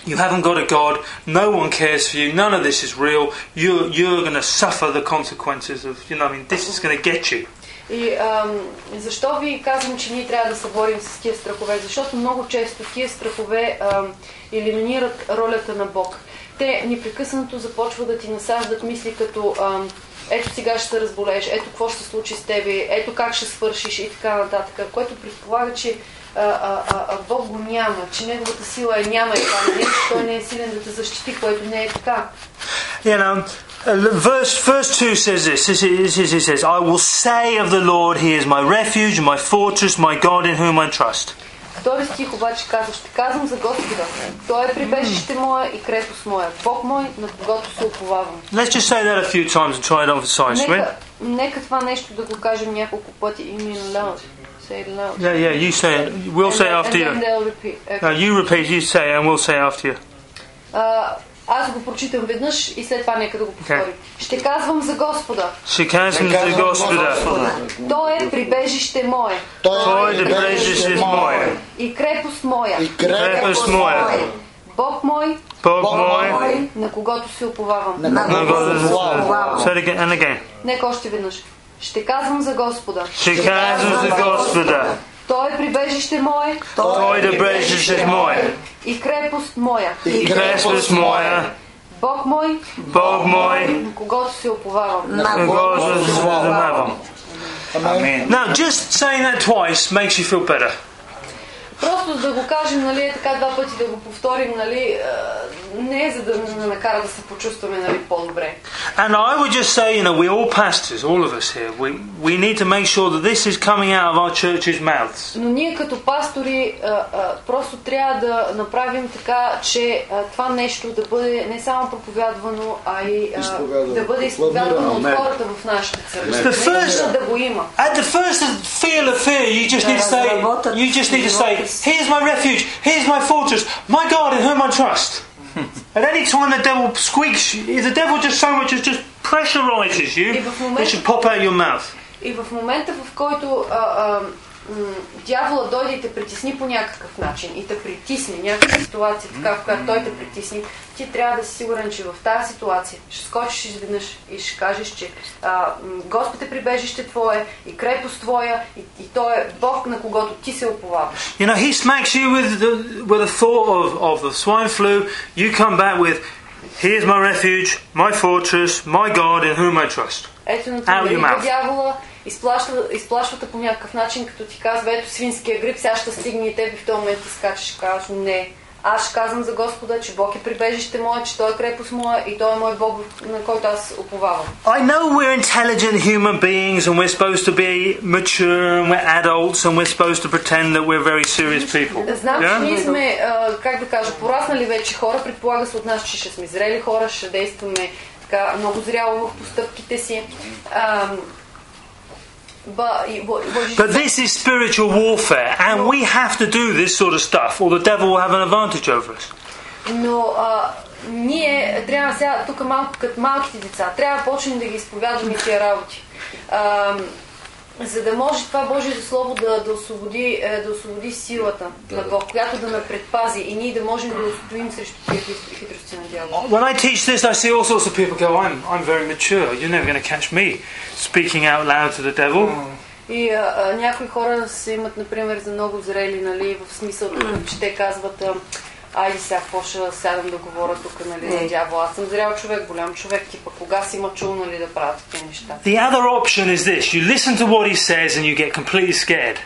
you haven't got a God, no one cares for you, none of this is real, you're, you're going to suffer the consequences of, you know, I mean, this is going to get you. И ам, защо ви казвам, че ние трябва да се борим с тия страхове? Защото много често тия страхове ам, елиминират ролята на Бог. Те непрекъснато започват да ти насаждат мисли като ам, ето сега ще се разболееш, ето какво ще случи с тебе, ето как ще свършиш и така нататък, което предполага, че а, а, а, Бог го няма, че неговата сила е няма и това не е, че той не е силен да те защити, което не е така. You know, verse, verse 2 says this. This is- this is- It says, I will say of the Lord, He is my refuge, my fortress, my God in whom I trust. Втори стих обаче казва, ще казвам за Господа. Той е прибежище моя и крепост моя. Бог мой, на когото се оповавам. Let's just say that a few times and try to emphasize. Right? Нека, нека това нещо да го кажем няколко пъти. Imen loud. Say it loud. Yeah, yeah, you say it. We'll And say then- it after and then you. they'll repeat. Okay. No, you repeat, you say it, and we'll say it after you. А, аз го прочитам веднъж и след това нека да го повторим. Ще казвам за Господа. She казвам за Господа. Той е прибежище мое Той е прибежище мое. и крепост моя. И крепост моя. Бог мой, Бог мой. на когото се оповавам. на когото се again. Нека още веднъж. Ще казвам за Господа. Ще казвам за Господа. Той е прибежище мое Той е прибежище мое. и крепост моя. И Крепост моя. Бог мой, Бог мой. на когото се оповавам. На Господа се зазнавам. Амен. Now, just saying that twice makes you feel better. Просто да го кажем, нали, е така два пъти да го повторим, нали, а, не е за да ни накара да се почувстваме нали, по-добре. And I would just say, you know, we're all pastors, all of us here. We, we need to make sure that this is coming out of our church's mouths. Но ние като пастори а, а, просто трябва да направим така, че това нещо да бъде не само проповядвано, а и да бъде изповядано от хората в нашата църква. The first- да го има. At the first feel of fear, you just need to say, you just need to say, here's my refuge, here's my fortress, my God in whom I trust. [laughs] At any time the devil squeaks, if the devil just so much as just pressurizes you, И в момента- it should pop out your mouth. И в момента, в който а, а, м, дявола дойде и те притесни по някакъв начин и те притисне някаква ситуация, така в която той те притисни, ти трябва да си сигурен, че в тази ситуация ще скочиш изведнъж и ще кажеш, че а, Господ е прибежище твое и крепост твоя и, и той е Бог, на когото ти се оповаваш. You know, he smacks you with the, with a thought of, of the swine flu. You come back with, here's my refuge, my fortress, my God in whom I trust. Ето, mouth. идва дявола, изплашва, изплашва те по някакъв начин, като ти казва, ето свинския грип, сега ще стигне и тебе в този момент ти скачаш и не. Аз ще казвам за Господа, че Бог е прибежище мое, че Той е крепост моя и Той е мой Бог, на който аз уповавам. I know we're intelligent human beings and we're supposed to be mature and we're adults and we're supposed to pretend that we're very serious people. Знам, че Yeah? ние сме, как да кажа, пораснали вече хора, предполага се от нас, че ще сме зрели хора, ще действаме така много зряло в постъпките си. Ам, But, и- but- but- But this is spiritual warfare and we have to do this sort of stuff or the devil will have an advantage over us. Но а, ние трябва сега, тук малко като малките деца, трябва да почнем да ги изповядваме тия работи. А, За да може това Божие Слово да, да, освободи, е, да освободи силата на Бог, която да ме предпази и ние да можем да устоим срещу хит- хитрости на дявола. When I teach this, I see all sorts of people go, I'm, I'm very mature. You're never going to catch me speaking out loud to the devil. И а, а, някои хора се имат, например, за много зрели, нали, в смисъл, че те казват, а, айде сега, какво ще сядам да говоря тук, нали, на дявола. Аз съм зрял човек, голям човек, типа, кога си има чул, нали, да правя такива неща. The other option is this you listen to what he says and you get completely scared.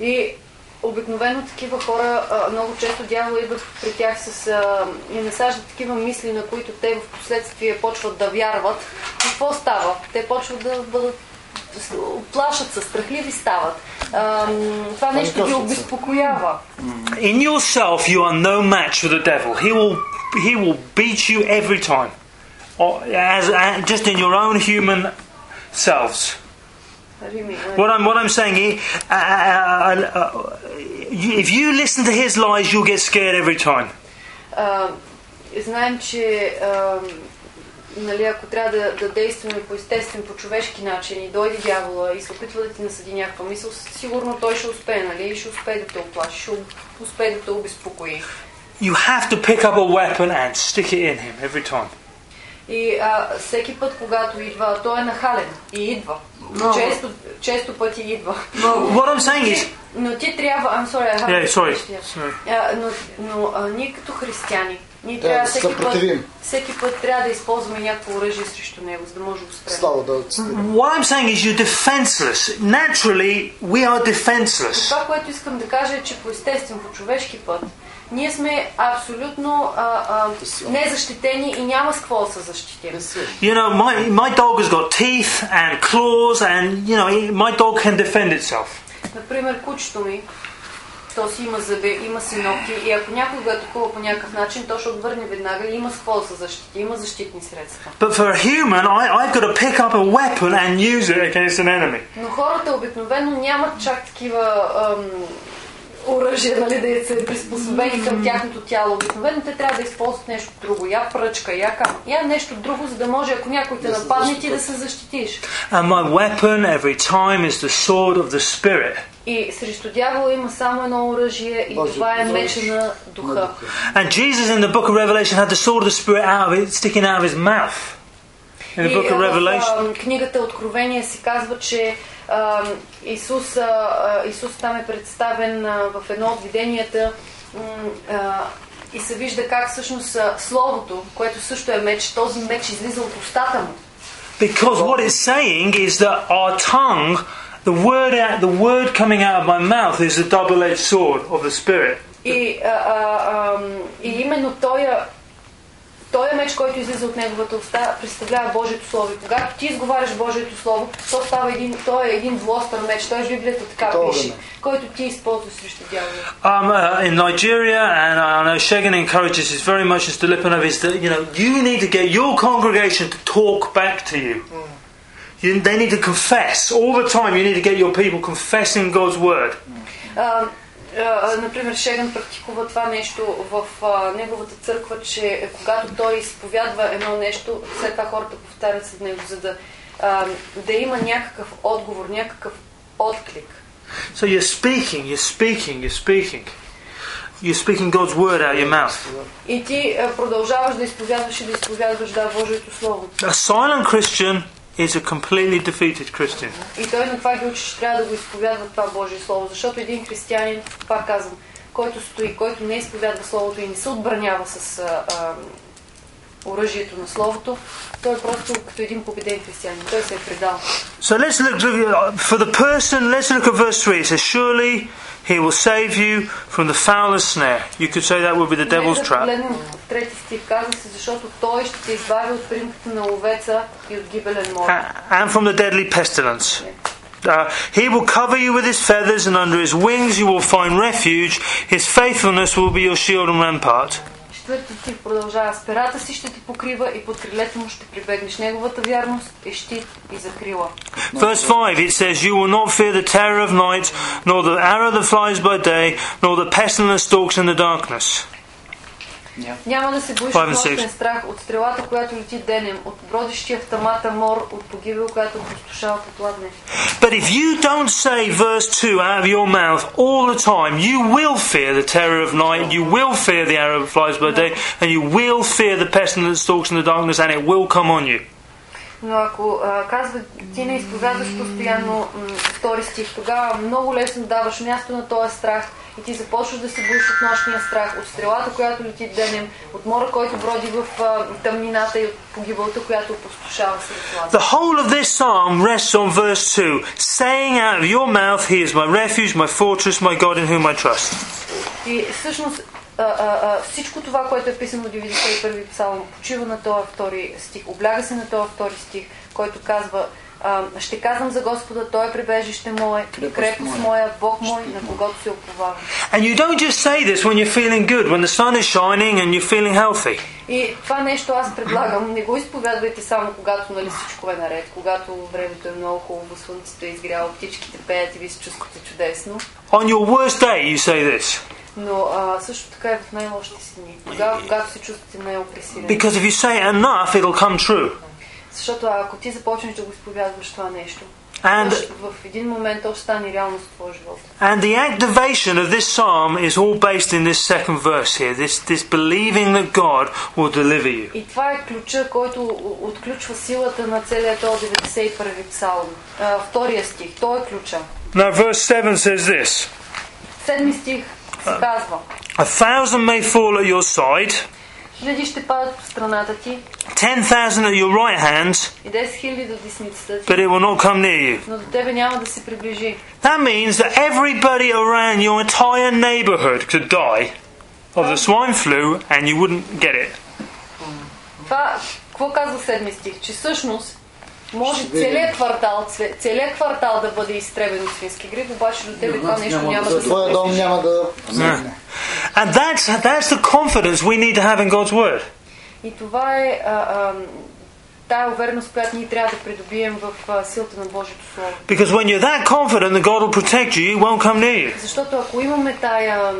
И обикновено такива хора, много често дявол идва при тях с а, и насаждат такива мисли, на които те в последствие почват да вярват. Какво става? Те почват да бъдат с- плашат се, страхливи стават. А, м, това нещо ги обезпокоява. In yourself, you are no match for the devil. He will, he will beat you every time. Or as, uh, just in your own human selves. Рими, а, What I'm, what I'm saying is, uh, uh, uh, uh, you- if you listen to his lies, you'll get scared every time. а, знаем, че а, нали, ако трябва да, да действаме по естествен, по човешки начин и дойде дявола и се опитва да ти насъди някаква мисъл, сигурно той ще успее, нали? И ще успее да те оплаши, ще успее да те обезпокои. You have to pick up a weapon and stick it in him every time. И а, всеки път, когато идва, той е нахален и идва. Често, често пъти идва. What I'm saying is, Но ти трябва... I'm sorry, I have Yeah, sorry. Sorry. А, но но а, ние като християни, ние Трябва трябва да всеки път, всеки път трябва да използваме някакво оръжие срещу него, за да може да го спрем. Слава да what I'm saying is, you're defenseless. Naturally, we are defenseless. Това, което искам да кажа е, че по естествен, по човешки път, ние сме абсолютно а, а, незащитени и няма с какво да се защитим. You know, my, my dog has got teeth and claws, and, you know, my dog can defend itself. Например, кучето ми, то си има зъби, има си ногти и ако някой го атакува по някакъв начин, то ще отвърне веднага и има с какво да се защити, има защитни средства. But for a human, I, I've got to pick up a weapon and use it against an enemy. Но хората обикновено нямат чак такива ам, оръжия, нали, да са приспособени към тяхното тяло. Обикновено те трябва да използват нещо друго. Я пръчка, я кам. Я нещо друго, за да може, ако някой те се нападне, ти да се защитиш. And my weapon every time is the sword of the Spirit. И срещу дявола има само едно оръжие и това е меча на духа. And Jesus in the book of Revelation had the sword of the Spirit out of it, sticking out of his mouth. In the И book of Revelation. ам, книгата Откровение се казва, че Исус, Исус там е представен в едно от виденията и се вижда как всъщност Словото, което също е меч, този меч излиза от устата му. Because what it's saying is that our tongue, the word, out, the word coming out of my mouth is the double-edged sword of the Spirit. И, а, а, ам, и именно той той меч, който излиза от неговата уста, представлява Божието Слово. И когато ти изговаряш Божието Слово, то става един, той е един двуостър меч. Той в Библията така Готово пише, време. който ти използваш срещу дявола. Um, uh, in Nigeria, and I know Shagan encourages this very much as Dilipanov, is that you know you need to get your congregation to talk back to you. you. They need to confess all the time. You need to get your people confessing God's word. А, а, например, Шеган практикува това нещо в а, неговата църква, че когато той изповядва едно нещо, след това хората повтарят след него, за да, а, да има някакъв отговор, някакъв отклик. So you're speaking, you're speaking, you're speaking. You're speaking God's word out of your mouth. И ти е, продължаваш да изповядваш и да изповядваш да Божието Слово. A silent Christian is a completely defeated Christian. И той на това ги учи, че трябва да го изповядва това Божие Слово. Защото един християнин, пак казвам, който стои, който не изповядва Словото и не се отбранява с а, оръжието на Словото, той е просто като един победен християнин. Той се е предал. So let's look, look for the person. Let's look at verse three. It says, "Surely he will save you from the foulest snare." You could say that would be the devil's Нека да trap. погледнем трети стих. Казва се, защото той ще те избави от примката на ловеца и от гибелен мор. A- and from the deadly pestilence. Uh, he will cover you with his feathers, and under his wings you will find refuge. His faithfulness will be your shield and rampart. Четвърти стих продължава. С перата си ще те покрива и под крилете му ще прибегнеш. Неговата вярност е щит и закрила. Verse 5 it says, You will not fear the terror of night, nor the arrow that flies by day, nor the pestilence stalks in the darkness. Няма да се боиш Five от and нощен six. страх, от стрелата, която лети денем, от бродещия в тамата мор, от погибел, която опустошава по пладне. But if you don't say verse 2 out of your mouth all the time, you will fear the terror of night, you will fear the arrow that flies by day, and you will fear the pestilence that stalks in the darkness, and it will come on you. Но ако а, казва, ти не изповядваш постоянно м, втори стих, тогава много лесно даваш място на този страх и ти започваш да се боиш от нощния страх, от стрелата, която лети денем, от мора, който броди в тъмнината и от погибелта, която опустошава сред The whole of this psalm rests on verse 2, saying out of your mouth, He is my refuge, my fortress, my God in whom I trust. И всъщност а, а, а, всичко това, което е писано в 91-и псалом, почива на този втори стих, обляга се на този втори стих, който казва ще казвам за Господа, Той е прибежище мое, крепост моя, Бог мой, на когото се оповавам. And you don't just say this when you're feeling good, when the sun is shining and you're feeling healthy. И това нещо аз предлагам, не го изповядвайте само когато нали, всичко е наред, когато времето е много хубаво, слънцето е изгряло, птичките пеят и ви се чувствате чудесно. On your worst day, you say this. Но а, също така и в най-лошите си дни, тогава, когато се чувствате най-опресирани. Because if you say enough, it'll come true. Защото ако ти започнеш да го изповядваш това нещо, And то ще- в един момент то ще стане реалност в твоя живот. and the activation of this psalm is all based in this second verse here. This this believing that God will deliver you. И това е ключа, който о- отключва силата на целият този 91-и псалм. А, втория стих, той е ключа. Now verse seven says this. Седми стих се казва A thousand may fall at your side, Хиляди ще падат по страната ти ten thousand at your right hand, и 10 хиляди до десницата ти, but it will not come near you. но до тебе няма да се приближи. That means that everybody around your entire neighbourhood could die of the swine flu and you wouldn't get it. Това, какво казва седми стих? Че всъщност може целият квартал, цве- целият квартал да бъде изтребен от свински грип, обаче до тебе това нещо няма да се Твоя дом приближи. няма да седне. And that's, that's the confidence we need to have in God's Word. И това е а, а, тая увереност, която ние трябва да придобием в а, силата на Божието Слово. Because when you're that confident that God will protect you, it won't come near you. Защото ако имаме тая м,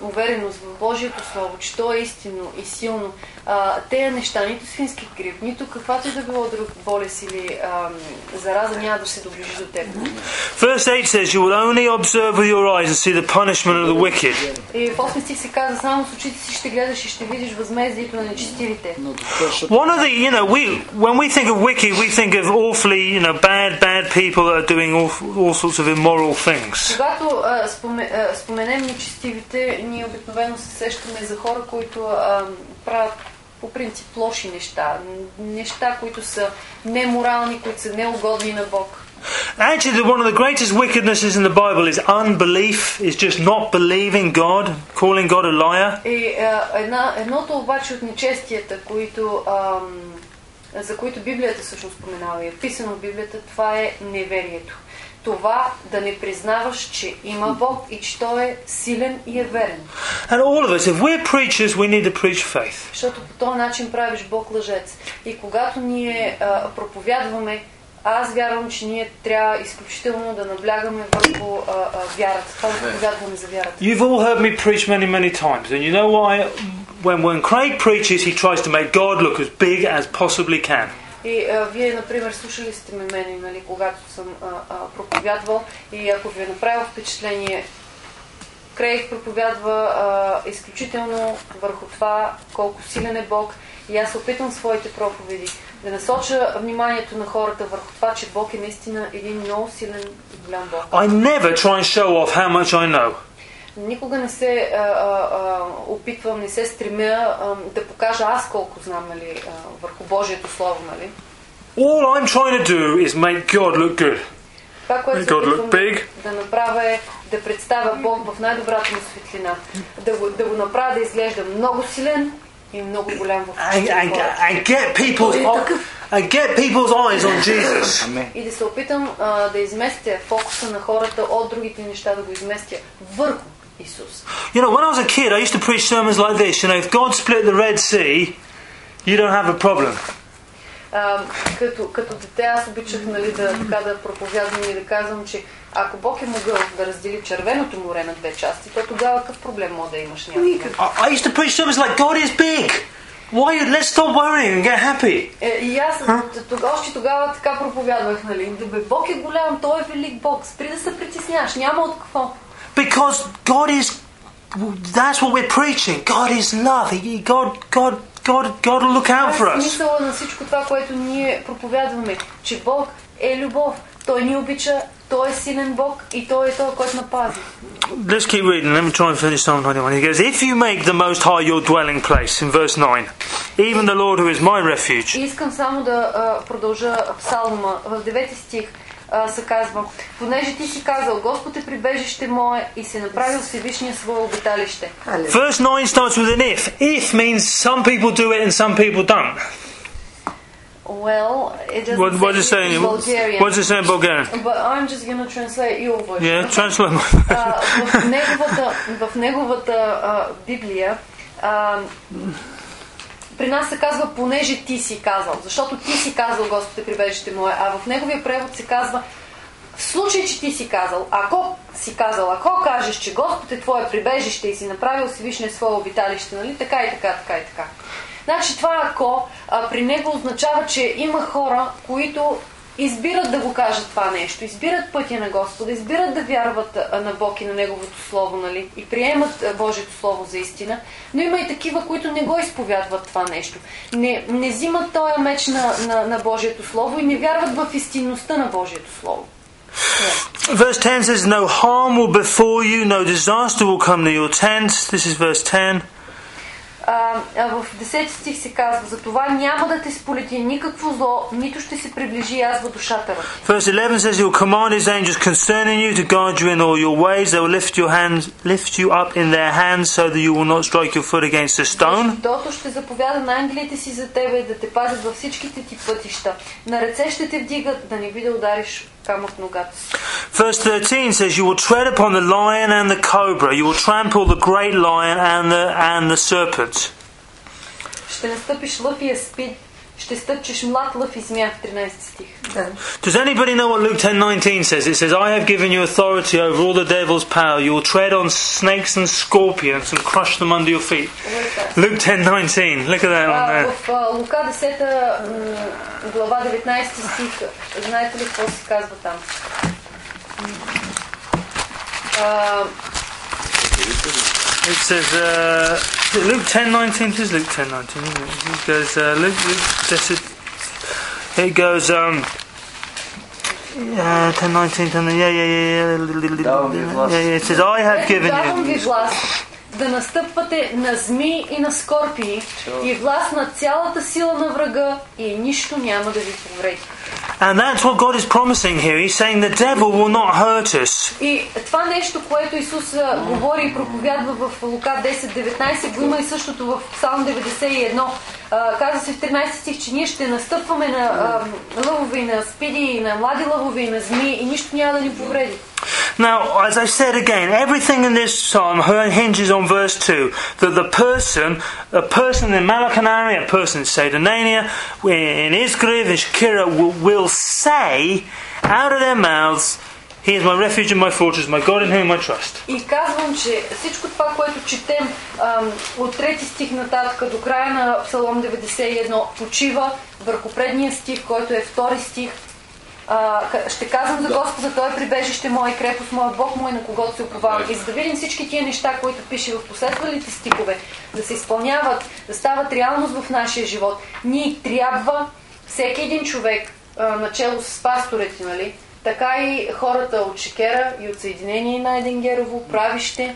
увереност в Божието Слово, че то е истинно и силно, а, тези неща, нито свински грип, нито каквато и да било друг болест или а, м, зараза няма да се доближи до теб. Verse 8 says, You will only observe with your eyes and see the punishment of the wicked. И в 8 стих се казва, само с очите си ще гледаш и ще видиш възмездието на нечестивите. Но това ще One of the, you know, we when we think of wicked, we think of awfully, you know, bad, bad people that are doing all, all sorts of immoral things. Когато а, споме, а, споменем нечестивите, ние обикновено се сещаме за хора, които а, правят по принцип лоши неща. Н- Неща, които са неморални, които са неугодни на Бог. Actually, the, one of the greatest wickednesses in the Bible is unbelief, is just not believing God, calling God a liar. И а, една, едното обаче от нечестията, които, ам, за които Библията всъщност споменава и е вписано в Библията, това е неверието. Това да не признаваш, че има Бог и че Той е силен и е верен. And all of us, if we're preachers, we need to preach faith. Защото по този начин правиш Бог лъжец. И когато ние а, проповядваме, аз вярвам, че ние трябва изключително да наблягаме върху а, а, вярата. Това да проповядваме за вярата. You've all heard me preach many, many times, and you know why? When when Craig preaches, he tries to make God look as big as possibly can. И а, вие, например, слушали сте ме мене, нали, когато съм а, а, проповядвал и ако ви е направило впечатление, Крейг проповядва а, изключително върху това колко силен е Бог и аз опитвам своите проповеди да насоча вниманието на хората върху това, че Бог е наистина един много силен и голям Бог. I never try and show off how much I know. Никога не се а, а, опитвам, не се стремя а, да покажа аз колко знам нали, а, върху Божието Слово. Нали. All I'm trying to do is make God look good. Това, което се God look опитвам big. да направя е да представя Бог в най-добрата му светлина. Да го, да го направя да изглежда много силен и много голям в And, очите на and, хората. and get people's and get people's eyes on Jesus. Амен. И да се опитам а, да изместя фокуса на хората от другите неща, да го изместя върху Исус. You know, when I was a kid, I used to preach sermons like this. You know, if God split the Red Sea, you don't have a problem. А, като, като дете аз обичах нали, да, така, да проповядвам и да казвам, че ако Бог е могъл да раздели червеното море на две части, то тогава какъв проблем може да имаш някакъв? I, I used to preach sermons like God is big. Why? Let's stop worrying and get happy. Е, и аз тога, още тогава така проповядвах, нали? Бе, Бог е голям, Той е велик Бог, спри да се притесняваш, няма от какво. Because God is. That's what we're preaching. God is love. He, God, God, God, God will look out for Това е us. смисъла на всичко това, което ние проповядваме, че Бог е любов. Той ни обича, Той е силен Бог и Той е Той, който напази. Let's keep reading. Let me try and finish Psalm 91. He goes, If you make the Most High your dwelling place, in verse 9, even the Lord who is my refuge, И искам само да а, продължа псалма. В 9 стих А, се казва, понеже ти си казал, Господ е прибежище мое и се направил Всевишния свое обиталище. Verse 9 starts with an if. If means some people do it and some people don't. Well, it doesn't What, what say say in in Bulgarian. What does it say in Bulgarian? But I'm just going to translate your version. Yeah, translate. А, в неговата, в неговата а, Библия а, при нас се казва понеже ти си казал, защото ти си казал Господ е прибежище мое, а в неговия превод се казва в случай, че ти си казал, ако си казал, ако кажеш, че Господ е твое прибежище и си направил Всевишния свое обиталище, нали, така и така, така и така. Значи това ако а, при него означава, че има хора, които избират да го кажат това нещо, избират пътя на Господа, избират да вярват на Бог и на Неговото Слово, нали, и приемат Божието Слово за истина, но има и такива, които не го изповядват това нещо. Не, не взимат този меч на, на, на Божието Слово и не вярват в истинността на Божието Слово. Verse 10 says, No harm will befall you, no disaster will come to your tent. This is verse 10. А, в 10 стих се казва, за това няма да те сполети никакво зло, нито ще се приближи язва душата ви. Verse 11 says, He will command His angels concerning you to guard you in all your ways. They will lift, your hands, lift you up in their hands so that you will not strike your foot against a stone. Тото ще заповяда на ангелите си за тебе да те пазят във всичките ти пътища. На ръце ще те вдигат да не би да удариш камък в ногата си. Verse 13 says, You will tread upon the lion and the cobra. You will trample the great lion and the, and the serpent. Ще настъпиш лъв и аспид, ще стъпчеш млад лъв и змия в 13 стих. Да. Does anybody know what Luke 10:19 says? It says, "I have given you authority over all the devil's power. You will tread on snakes and scorpions and crush them under your feet." Luke 10:19. Look at that on А, there. в а, Лука 10 м, глава 19 стих, знаете ли какво се казва там? А, It says uh, is it Luke 10:19. It is Luke 10:19, isn't it? It goes uh, Luke. Luke that's it. It goes um. Yeah, 10, 19, 10, yeah, yeah, yeah, Давам ви yeah, власт. yeah, yeah. It says, I have Ето, given давам ви you. власт да настъпвате на змии и на скорпии и власт на цялата сила на врага и нищо няма да ви повреди. And that's what God is promising here. He's saying the devil will not hurt us. И това нещо, което Исус говори и проповядва в Лука 10-19, го има и същото в Псалм 91. А, каза се в 13 стих, че ние ще настъпваме на лъвове и на спиди, и на млади лъвове на змии и нищо няма да ни повреди. Now, as I said again, everything in this psalm hinges on verse 2 that the person, a person in Malakanari, a person in Sedonania, in Izgriv, in Shakira, will, will say out of their mouths, He is my refuge and my fortress, my God in whom I trust. И казвам, че всичко това, което четем ам, от трети стих нататък до края на Псалом 91 почива върху предния стих, който е втори стих. А, ще казвам за Господа, Той е прибежище мое, крепост моя, Бог мой, на когото се уповавам. И за да видим всички тия неща, които пише в последвалите стихове, да се изпълняват, да стават реалност в нашия живот, ние трябва всеки един човек, а, начало с пасторите, нали, така и хората от Шекера и от Съединение на Еденгерово, Правище,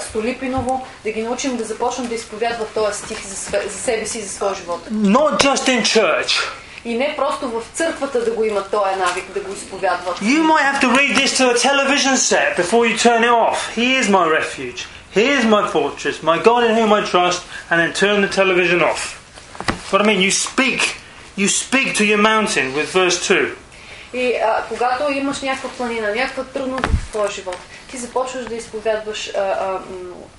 Столипиново, да ги научим да започнат да изповядват този стих за, за себе си и за своя живот. Not just in church. И не просто в църквата да го имат този навик, да го изповядват. You might have to read this to a television set before you turn it off. He is my refuge. He is my fortress, my God in whom I trust, and then turn the television off. What I mean, you speak, you speak to your mountain with verse 2. И а, когато имаш някаква планина, някаква трудност в твоя живот, ти започваш да изповядваш а, а, м,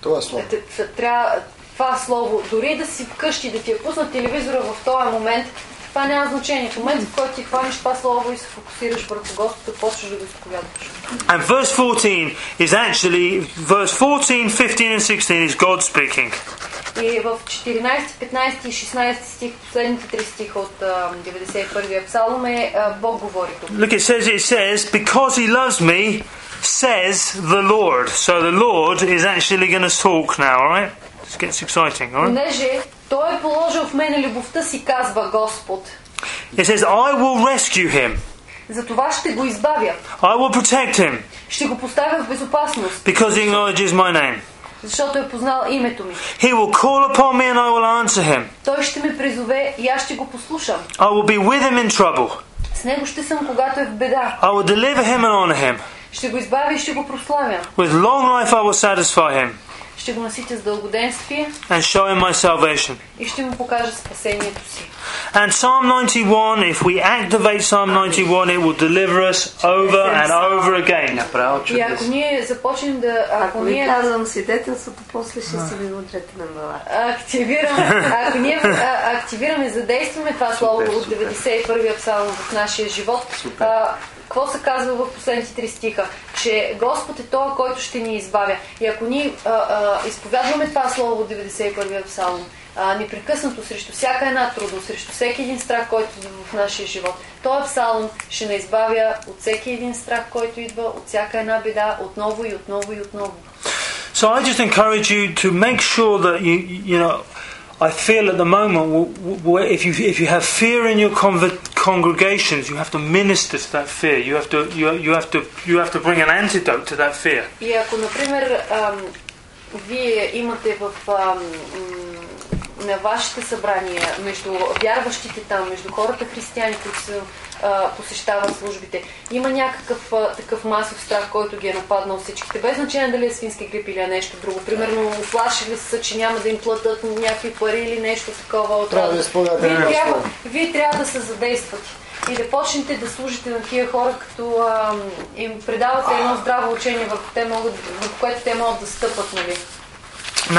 Това е слово. т- т- трябва това слово, дори да си вкъщи, да ти е пуснат телевизора в този момент, това няма значение. В момента, в който ти хванеш това слово и се фокусираш върху Господа, почваш да го изповядваш. And verse 14 is actually, verse 14, 15, and 16 is God speaking. И в 14, 15 и 16 стих, последните три стиха от а, 91-я псалом е а, Бог говори тук. Look, it says, it says, because he loves me, says the Lord. So the Lord is actually going to talk now, alright? This gets exciting, alright? Понеже Той е положил в мене любовта си, казва Господ. It says, I will rescue him. Затова ще го избавя. I will protect him Ще го поставя в безопасност, because he acknowledges my name. защото е познал името ми. He will call upon me and I will answer him. Той ще ме призове и аз ще го послушам. I will be with him in trouble. С него ще съм, когато е в беда. I will deliver him and honor him. Ще го избавя и ще го прославя. With long life I will satisfy him Ще го наситя с дългоденствие and show him my salvation. и ще му покажа спасението си. And Psalm 91, if we activate Psalm 91, it will deliver us over and over again. Направо И ако чудесно. ние започнем да... Ако Ако ви ние казвам свидетелството, после ще си ми удрете на главата. активираме, ако ние а, активираме, задействаме това слово Супер, от супер. 91-я псалм в нашия живот, Супер. а, какво се казва в последните три стиха? Че Господ е Той, който ще ни избавя. И ако ние изповядваме това слово от 91-я псалм, а, непрекъснато срещу всяка една трудност, срещу всеки един страх, който идва в нашия живот, този псалм ще ни избавя от всеки един страх, който идва, от всяка една беда, отново и отново и отново. So I just encourage you to make sure that you, you know, I feel at the moment, w- w- if you if you have fear in your conv- congregations, you have to minister to that fear. You have to you, you have to you have to bring an antidote to that fear. И ако, например, ам, вие имате в ам, м, на вашите събрания, между вярващите там, между хората християни, които са, а, посещават службите, има някакъв а, такъв масов страх, който ги е нападнал всичките, без значение дали е свински грип или е нещо друго. Примерно, оплашили са, че няма да им платят някакви пари или нещо такова. От Трябва да вие, трябва, вие трябва да се задействате и да почнете да служите на тия хора, като а, им предавате едно здраво учение, върху, те могат, върху което те могат да стъпат. Нали?